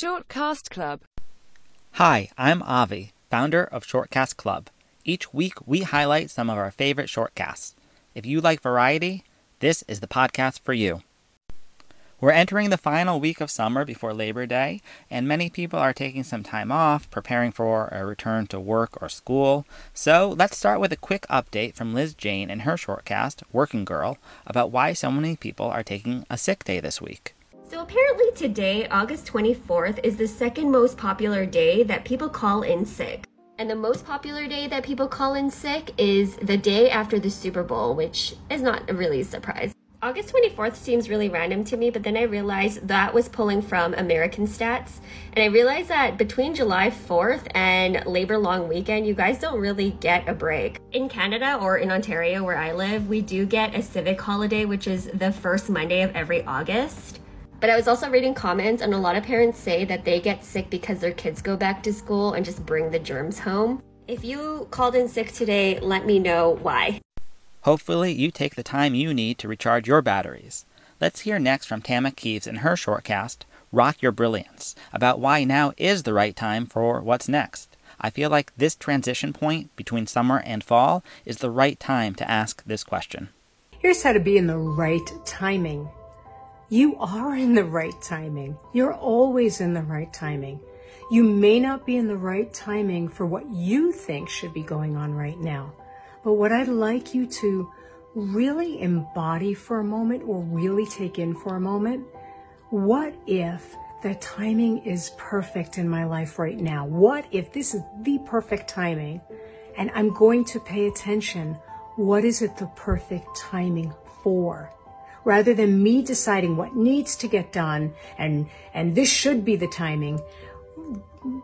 Shortcast Club. Hi, I'm Avi, founder of Shortcast Club. Each week, we highlight some of our favorite shortcasts. If you like variety, this is the podcast for you. We're entering the final week of summer before Labor Day, and many people are taking some time off, preparing for a return to work or school. So let's start with a quick update from Liz Jane in her shortcast, Working Girl, about why so many people are taking a sick day this week. So apparently today, August 24th, is the second most popular day that people call in sick. And the most popular day that people call in sick is the day after the Super Bowl, which is not really a surprise. August 24th seems really random to me, but then I realized that was pulling from American stats. And I realized that between July 4th and Labor Long Weekend, you guys don't really get a break. In Canada or in Ontario, where I live, we do get a civic holiday, which is the first Monday of every August. But I was also reading comments, and a lot of parents say that they get sick because their kids go back to school and just bring the germs home. If you called in sick today, let me know why. Hopefully, you take the time you need to recharge your batteries. Let's hear next from Tama Kieves in her shortcast, Rock Your Brilliance, about why now is the right time for what's next. I feel like this transition point between summer and fall is the right time to ask this question. Here's how to be in the right timing. You are in the right timing. You're always in the right timing. You may not be in the right timing for what you think should be going on right now. But what I'd like you to really embody for a moment or really take in for a moment, what if the timing is perfect in my life right now? What if this is the perfect timing and I'm going to pay attention? What is it the perfect timing for? Rather than me deciding what needs to get done and, and this should be the timing,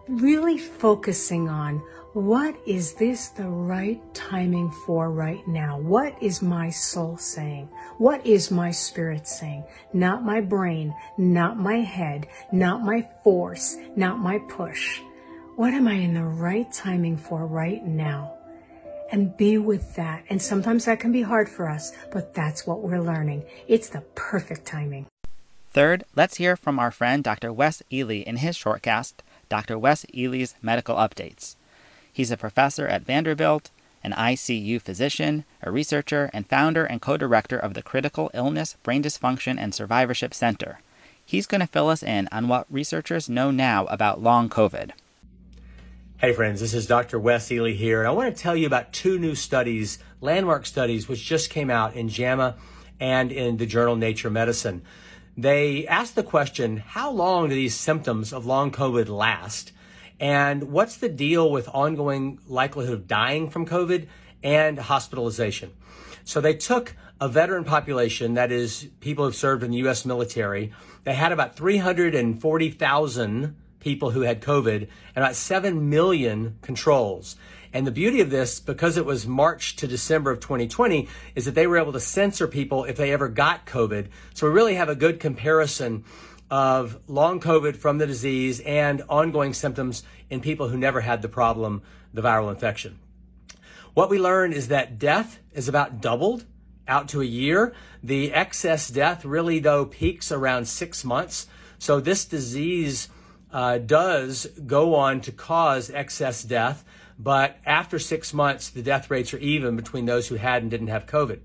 really focusing on what is this the right timing for right now? What is my soul saying? What is my spirit saying? Not my brain, not my head, not my force, not my push. What am I in the right timing for right now? And be with that. And sometimes that can be hard for us, but that's what we're learning. It's the perfect timing. Third, let's hear from our friend Dr. Wes Ely in his shortcast, Dr. Wes Ely's Medical Updates. He's a professor at Vanderbilt, an ICU physician, a researcher, and founder and co director of the Critical Illness, Brain Dysfunction, and Survivorship Center. He's going to fill us in on what researchers know now about long COVID. Hey friends, this is Dr. Wes Ely here, and I want to tell you about two new studies, landmark studies, which just came out in JAMA and in the journal Nature Medicine. They asked the question, how long do these symptoms of long COVID last? And what's the deal with ongoing likelihood of dying from COVID and hospitalization? So they took a veteran population, that is people who've served in the U.S. military. They had about 340,000 people who had COVID and about 7 million controls. And the beauty of this, because it was March to December of 2020, is that they were able to censor people if they ever got COVID. So we really have a good comparison of long COVID from the disease and ongoing symptoms in people who never had the problem, the viral infection. What we learned is that death is about doubled out to a year. The excess death really, though, peaks around six months. So this disease uh, does go on to cause excess death, but after six months, the death rates are even between those who had and didn't have COVID.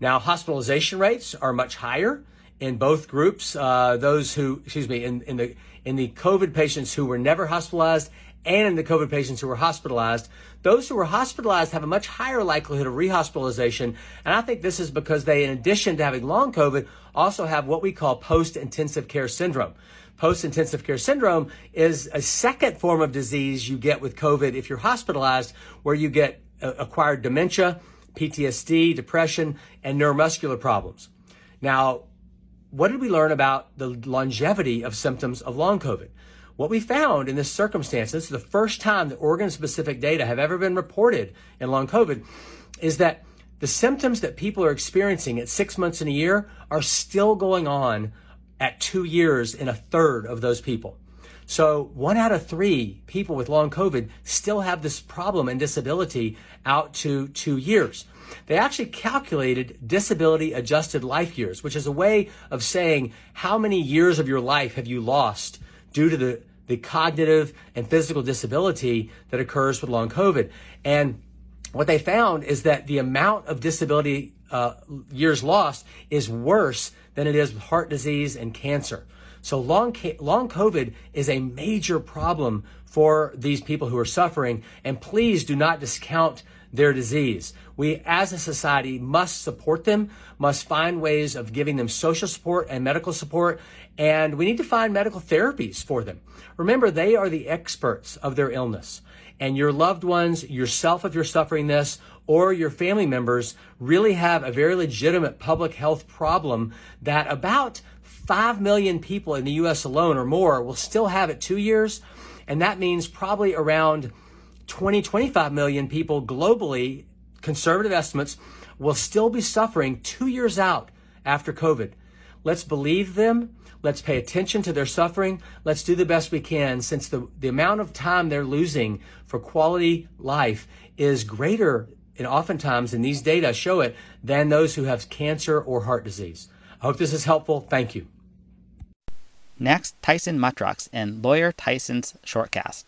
Now, hospitalization rates are much higher in both groups. Uh, those who, excuse me, in, in the in the COVID patients who were never hospitalized and in the COVID patients who were hospitalized, those who were hospitalized have a much higher likelihood of rehospitalization. And I think this is because they, in addition to having long COVID, also have what we call post intensive care syndrome. Post intensive care syndrome is a second form of disease you get with COVID if you're hospitalized, where you get uh, acquired dementia, PTSD, depression, and neuromuscular problems. Now, what did we learn about the longevity of symptoms of long COVID? What we found in this circumstance, this is the first time that organ specific data have ever been reported in long COVID, is that the symptoms that people are experiencing at six months in a year are still going on at two years in a third of those people. So one out of three people with long COVID still have this problem and disability out to two years. They actually calculated disability adjusted life years, which is a way of saying how many years of your life have you lost due to the, the cognitive and physical disability that occurs with long COVID. And what they found is that the amount of disability uh, years lost is worse than it is with heart disease and cancer. So long, long COVID is a major problem for these people who are suffering. And please do not discount their disease. We as a society must support them, must find ways of giving them social support and medical support, and we need to find medical therapies for them. Remember, they are the experts of their illness. And your loved ones, yourself if you're suffering this, or your family members really have a very legitimate public health problem that about 5 million people in the US alone or more will still have it two years. And that means probably around 20, 25 million people globally, conservative estimates, will still be suffering two years out after COVID. Let's believe them. Let's pay attention to their suffering. Let's do the best we can since the, the amount of time they're losing for quality life is greater and oftentimes, and these data show it, than those who have cancer or heart disease. I hope this is helpful. Thank you. Next, Tyson Mutrux in Lawyer Tyson's Shortcast.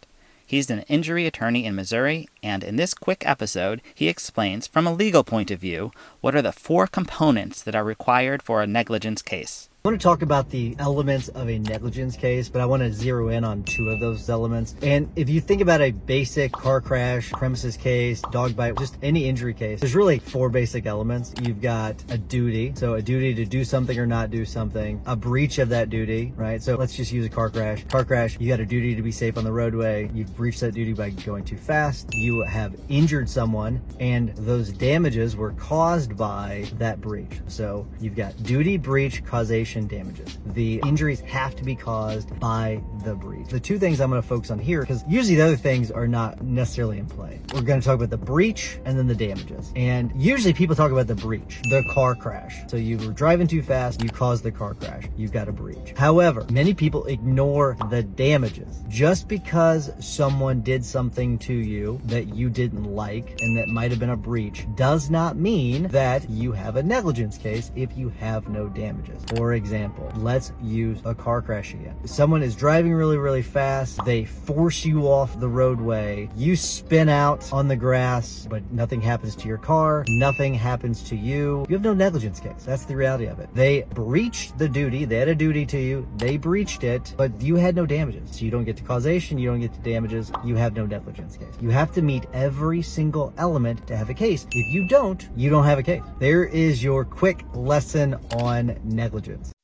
He's an injury attorney in Missouri, and in this quick episode, he explains, from a legal point of view, what are the four components that are required for a negligence case. I want to talk about the elements of a negligence case, but I want to zero in on two of those elements. And if you think about a basic car crash, premises case, dog bite, just any injury case, there's really four basic elements. You've got a duty, so a duty to do something or not do something, a breach of that duty, right? So let's just use a car crash. Car crash, you got a duty to be safe on the roadway. You've breached that duty by going too fast. You have injured someone, and those damages were caused by that breach. So you've got duty, breach, causation damages. The injuries have to be caused by the breach. The two things I'm going to focus on here, because usually the other things are not necessarily in play. We're going to talk about the breach and then the damages. And usually people talk about the breach, the car crash. So you were driving too fast, you caused the car crash, you've got a breach. However, many people ignore the damages. Just because someone did something to you that you didn't like and that might have been a breach does not mean that you have a negligence case if you have no damages. For example, example, let's use a car crash again. Someone is driving really, really fast. They force you off the roadway. You spin out on the grass, but nothing happens to your car. Nothing happens to you. You have no negligence case. That's the reality of it. They breached the duty. They had a duty to you. They breached it, but you had no damages. So you don't get to causation. You don't get to damages. You have no negligence case. You have to meet every single element to have a case. If you don't, you don't have a case. There is your quick lesson on negligence.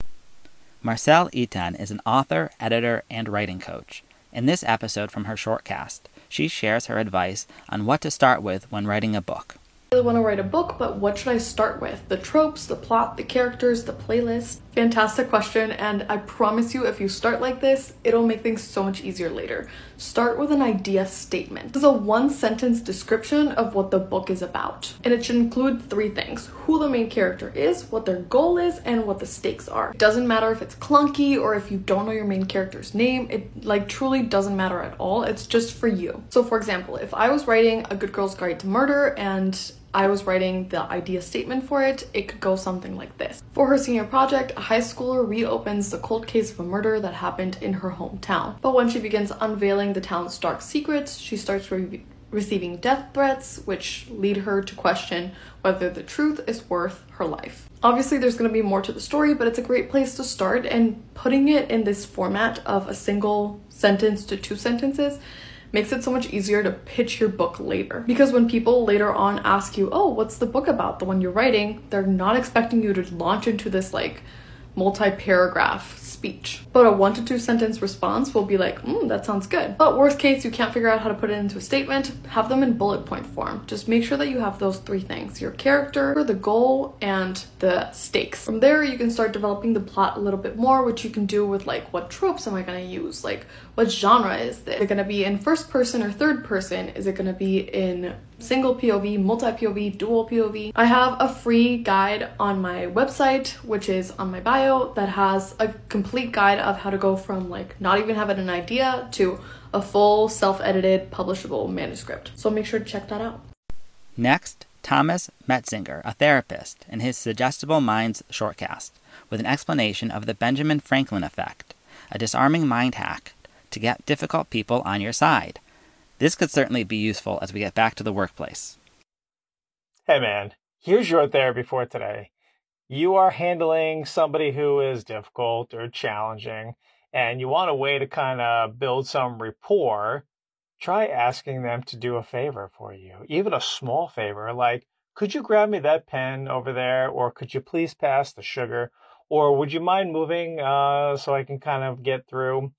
Marcelle Iten is an author, editor, and writing coach. In this episode from her shortcast, she shares her advice on what to start with when writing a book really want to write a book, but what should I start with? The tropes, the plot, the characters, the playlist? Fantastic question, and I promise you, if you start like this, it'll make things so much easier later. Start with an idea statement. This is a one sentence description of what the book is about, and it should include three things who the main character is, what their goal is, and what the stakes are. It doesn't matter if it's clunky or if you don't know your main character's name, it like truly doesn't matter at all. It's just for you. So, for example, if I was writing A Good Girl's Guide to Murder and I was writing the idea statement for it, it could go something like this. For her senior project, high schooler reopens the cold case of a murder that happened in her hometown. But when she begins unveiling the town's dark secrets, she starts re- receiving death threats, which lead her to question whether the truth is worth her life. Obviously, there's going to be more to the story, but it's a great place to start, and putting it in this format of a single sentence to two sentences makes it so much easier to pitch your book later. Because when people later on ask you, oh, what's the book about, the one you're writing, they're not expecting you to launch into this like multi paragraph speech. But a one to two sentence response will be like, mm, that sounds good. But worst case, you can't figure out how to put it into a statement, have them in bullet point form. Just make sure that you have those three things your character, the goal, and the stakes. From there, you can start developing the plot a little bit more, which you can do with like, what tropes am I gonna use? Like, what genre is this? Is it gonna be in first person or third person? Is it gonna be in single POV, multi POV, dual POV. I have a free guide on my website, which is on my bio, that has a complete guide of how to go from like not even having an idea to a full self edited publishable manuscript. So make sure to check that out. Next, Thomas Metzinger, a therapist, in his Suggestible Minds shortcast, with an explanation of the Benjamin Franklin effect, a disarming mind hack to get difficult people on your side. This could certainly be useful as we get back to the workplace. Hey man, here's your therapy for today. You are handling somebody who is difficult or challenging, and you want a way to kind of build some rapport. Try asking them to do a favor for you, even a small favor, like, could you grab me that pen over there? Or could you please pass the sugar? Or would you mind moving uh, so I can kind of get through?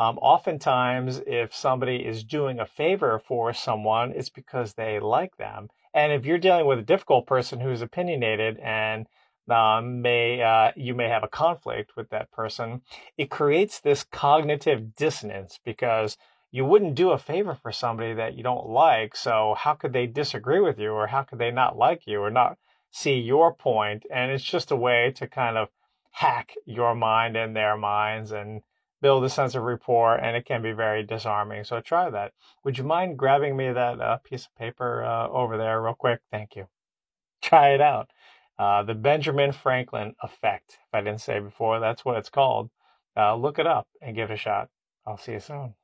Um, oftentimes, if somebody is doing a favor for someone, it's because they like them. And if you're dealing with a difficult person who's opinionated and um, may uh, you may have a conflict with that person, it creates this cognitive dissonance because you wouldn't do a favor for somebody that you don't like. So how could they disagree with you, or how could they not like you, or not see your point? And it's just a way to kind of hack your mind and their minds and build a sense of rapport, and it can be very disarming. So try that. Would you mind grabbing me that uh, piece of paper uh, over there, real quick? Thank you. Try it out. Uh, the Benjamin Franklin effect. If I didn't say before, that's what it's called. Uh, look it up and give it a shot. I'll see you soon.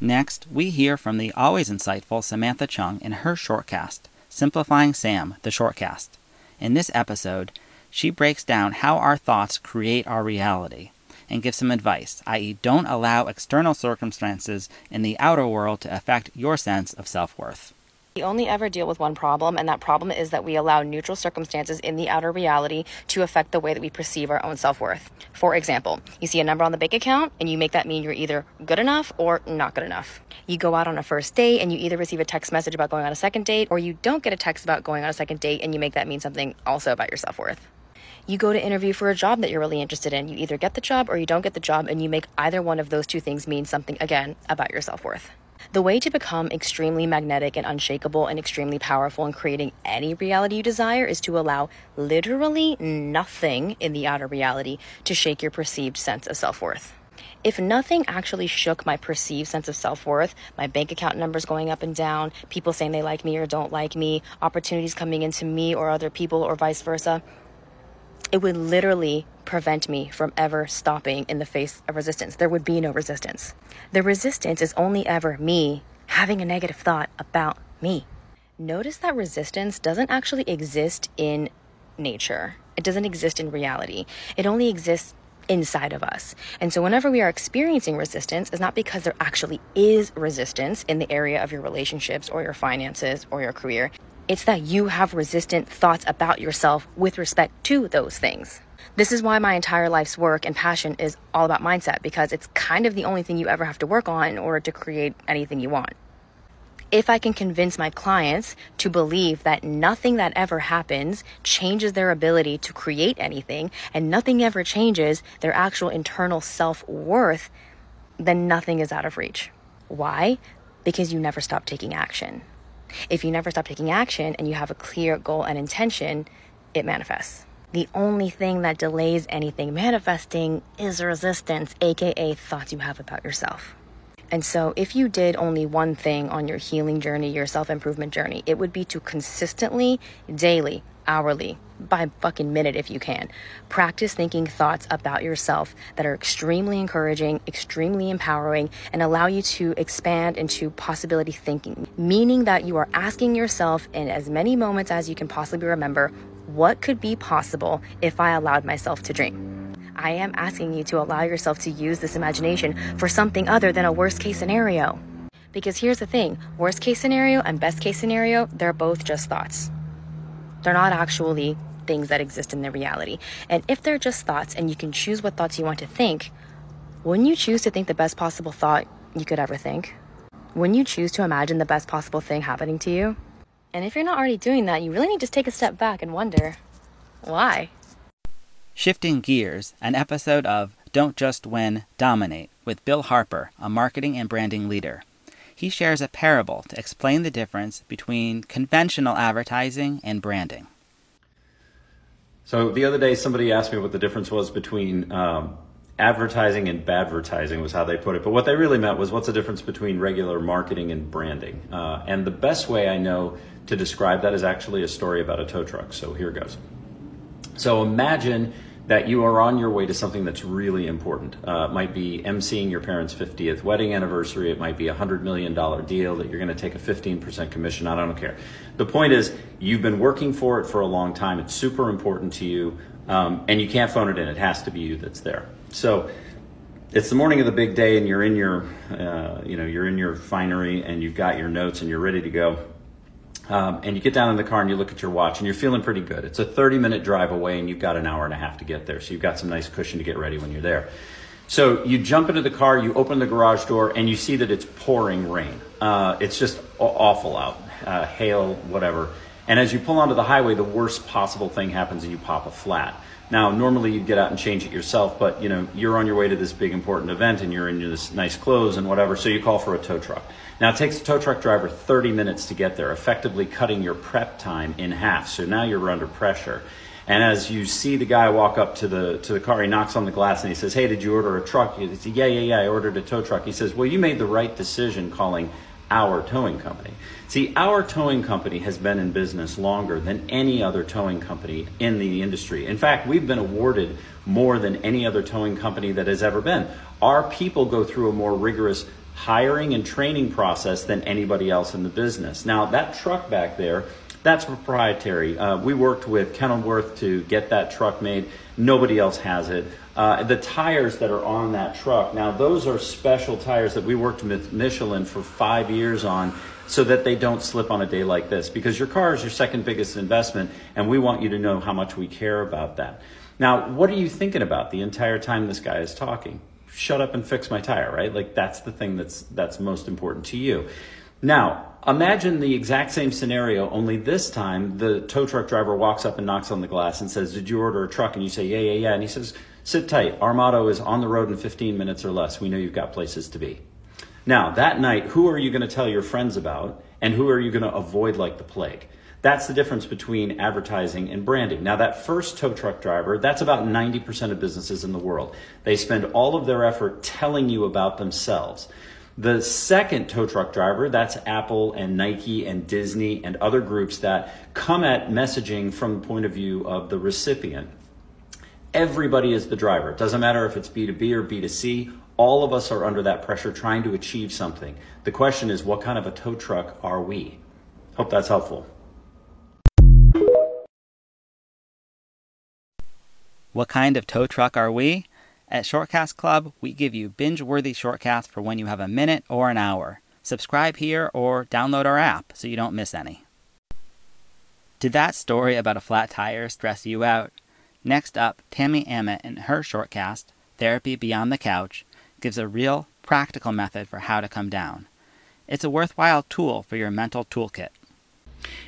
Next, we hear from the always insightful Samantha Chung in her shortcast, Simplifying Sam, the shortcast. In this episode, she breaks down how our thoughts create our reality and gives some advice, i.e., don't allow external circumstances in the outer world to affect your sense of self worth. We only ever deal with one problem, and that problem is that we allow neutral circumstances in the outer reality to affect the way that we perceive our own self worth. For example, you see a number on the bank account, and you make that mean you're either good enough or not good enough. You go out on a first date, and you either receive a text message about going on a second date, or you don't get a text about going on a second date, and you make that mean something also about your self worth. You go to interview for a job that you're really interested in. You either get the job or you don't get the job, and you make either one of those two things mean something again about your self worth. The way to become extremely magnetic and unshakable and extremely powerful in creating any reality you desire is to allow literally nothing in the outer reality to shake your perceived sense of self worth. If nothing actually shook my perceived sense of self worth, my bank account numbers going up and down, people saying they like me or don't like me, opportunities coming into me or other people, or vice versa, it would literally prevent me from ever stopping in the face of resistance. There would be no resistance. The resistance is only ever me having a negative thought about me. Notice that resistance doesn't actually exist in nature, it doesn't exist in reality. It only exists inside of us. And so, whenever we are experiencing resistance, it's not because there actually is resistance in the area of your relationships or your finances or your career. It's that you have resistant thoughts about yourself with respect to those things. This is why my entire life's work and passion is all about mindset because it's kind of the only thing you ever have to work on in order to create anything you want. If I can convince my clients to believe that nothing that ever happens changes their ability to create anything and nothing ever changes their actual internal self worth, then nothing is out of reach. Why? Because you never stop taking action. If you never stop taking action and you have a clear goal and intention, it manifests. The only thing that delays anything manifesting is resistance, aka thoughts you have about yourself. And so, if you did only one thing on your healing journey, your self improvement journey, it would be to consistently, daily, hourly, by fucking minute if you can. Practice thinking thoughts about yourself that are extremely encouraging, extremely empowering, and allow you to expand into possibility thinking, meaning that you are asking yourself in as many moments as you can possibly remember, what could be possible if I allowed myself to dream? I am asking you to allow yourself to use this imagination for something other than a worst case scenario. Because here's the thing worst case scenario and best case scenario, they're both just thoughts. They're not actually things that exist in the reality. And if they're just thoughts and you can choose what thoughts you want to think, wouldn't you choose to think the best possible thought you could ever think? Wouldn't you choose to imagine the best possible thing happening to you? And if you're not already doing that, you really need to take a step back and wonder why? Shifting Gears, an episode of Don't Just Win, Dominate with Bill Harper, a marketing and branding leader. He shares a parable to explain the difference between conventional advertising and branding. So the other day, somebody asked me what the difference was between um, advertising and badvertising, was how they put it. But what they really meant was what's the difference between regular marketing and branding? Uh, and the best way I know to describe that is actually a story about a tow truck. So here goes. So imagine that you are on your way to something that's really important. Uh, it might be emceeing your parents' 50th wedding anniversary. It might be a $100 million deal that you're going to take a 15% commission on. I don't care. The point is, you've been working for it for a long time. It's super important to you, um, and you can't phone it in. It has to be you that's there. So it's the morning of the big day, and you're in your, uh, you know, you're in your finery, and you've got your notes, and you're ready to go um, and you get down in the car and you look at your watch and you're feeling pretty good. It's a 30 minute drive away and you've got an hour and a half to get there. So you've got some nice cushion to get ready when you're there. So you jump into the car, you open the garage door, and you see that it's pouring rain. Uh, it's just awful out, uh, hail, whatever. And as you pull onto the highway, the worst possible thing happens and you pop a flat. Now, normally you'd get out and change it yourself, but you know you're on your way to this big important event and you're in this nice clothes and whatever, so you call for a tow truck. Now, it takes a tow truck driver 30 minutes to get there, effectively cutting your prep time in half. So now you're under pressure. And as you see the guy walk up to the to the car, he knocks on the glass and he says, "Hey, did you order a truck?" You say, "Yeah, yeah, yeah. I ordered a tow truck." He says, "Well, you made the right decision calling our towing company." See, our towing company has been in business longer than any other towing company in the industry. In fact, we've been awarded more than any other towing company that has ever been. Our people go through a more rigorous hiring and training process than anybody else in the business. Now, that truck back there, that's proprietary. Uh, we worked with Kenworth to get that truck made. Nobody else has it. Uh, the tires that are on that truck, now those are special tires that we worked with Michelin for five years on so that they don't slip on a day like this because your car is your second biggest investment and we want you to know how much we care about that. Now, what are you thinking about the entire time this guy is talking? shut up and fix my tire, right? Like that's the thing that's that's most important to you. Now, imagine the exact same scenario, only this time the tow truck driver walks up and knocks on the glass and says, Did you order a truck? And you say, Yeah, yeah, yeah. And he says, Sit tight. Our motto is on the road in 15 minutes or less. We know you've got places to be. Now, that night, who are you going to tell your friends about? And who are you going to avoid like the plague? That's the difference between advertising and branding. Now, that first tow truck driver, that's about 90% of businesses in the world. They spend all of their effort telling you about themselves. The second tow truck driver, that's Apple and Nike and Disney and other groups that come at messaging from the point of view of the recipient. Everybody is the driver. It doesn't matter if it's B2B or B2C. All of us are under that pressure trying to achieve something. The question is, what kind of a tow truck are we? Hope that's helpful. What kind of tow truck are we? At Shortcast Club, we give you binge worthy shortcasts for when you have a minute or an hour. Subscribe here or download our app so you don't miss any. Did that story about a flat tire stress you out? Next up, Tammy Ament in her shortcast, Therapy Beyond the Couch, gives a real, practical method for how to come down. It's a worthwhile tool for your mental toolkit.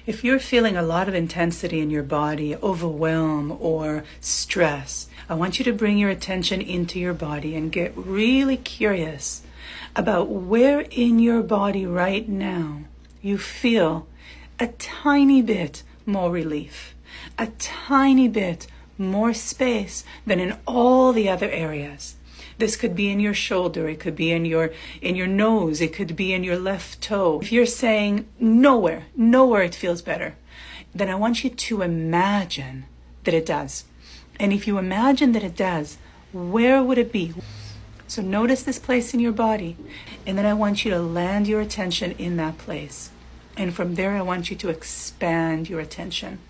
If you're feeling a lot of intensity in your body, overwhelm or stress, I want you to bring your attention into your body and get really curious about where in your body right now you feel a tiny bit more relief, a tiny bit more space than in all the other areas. This could be in your shoulder, it could be in your in your nose, it could be in your left toe. If you're saying nowhere, nowhere it feels better, then I want you to imagine that it does. And if you imagine that it does, where would it be? So notice this place in your body, and then I want you to land your attention in that place. And from there, I want you to expand your attention.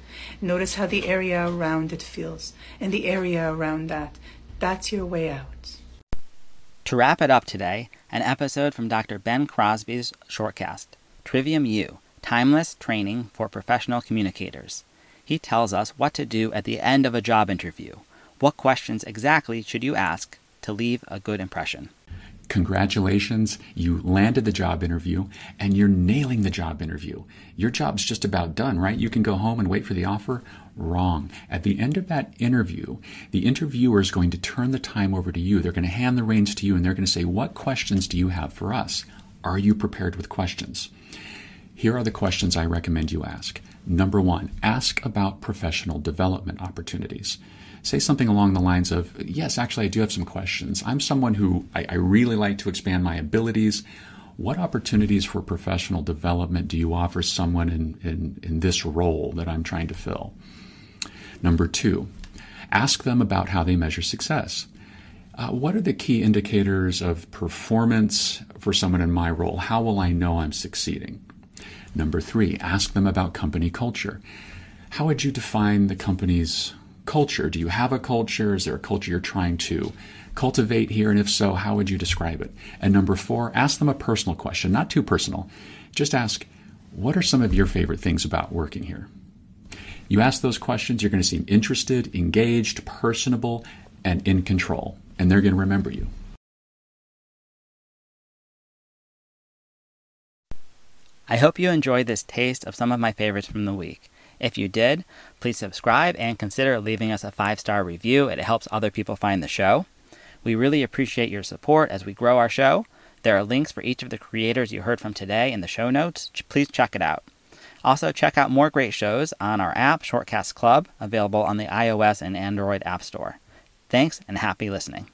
Notice how the area around it feels, and the area around that. That's your way out. To wrap it up today, an episode from Dr. Ben Crosby's shortcast, Trivium U Timeless Training for Professional Communicators. He tells us what to do at the end of a job interview. What questions exactly should you ask to leave a good impression? Congratulations, you landed the job interview and you're nailing the job interview. Your job's just about done, right? You can go home and wait for the offer. Wrong. At the end of that interview, the interviewer is going to turn the time over to you. They're going to hand the reins to you and they're going to say, What questions do you have for us? Are you prepared with questions? Here are the questions I recommend you ask. Number one, ask about professional development opportunities say something along the lines of, Yes, actually, I do have some questions. I'm someone who I, I really like to expand my abilities. What opportunities for professional development do you offer someone in, in, in this role that I'm trying to fill? Number two, Ask them about how they measure success. Uh, what are the key indicators of performance for someone in my role? How will I know I'm succeeding? Number three, ask them about company culture. How would you define the company's culture? Do you have a culture? Is there a culture you're trying to cultivate here? And if so, how would you describe it? And number four, ask them a personal question, not too personal. Just ask, what are some of your favorite things about working here? You ask those questions, you're going to seem interested, engaged, personable, and in control. And they're going to remember you. I hope you enjoyed this taste of some of my favorites from the week. If you did, please subscribe and consider leaving us a five star review. It helps other people find the show. We really appreciate your support as we grow our show. There are links for each of the creators you heard from today in the show notes. Please check it out. Also, check out more great shows on our app, Shortcast Club, available on the iOS and Android App Store. Thanks and happy listening.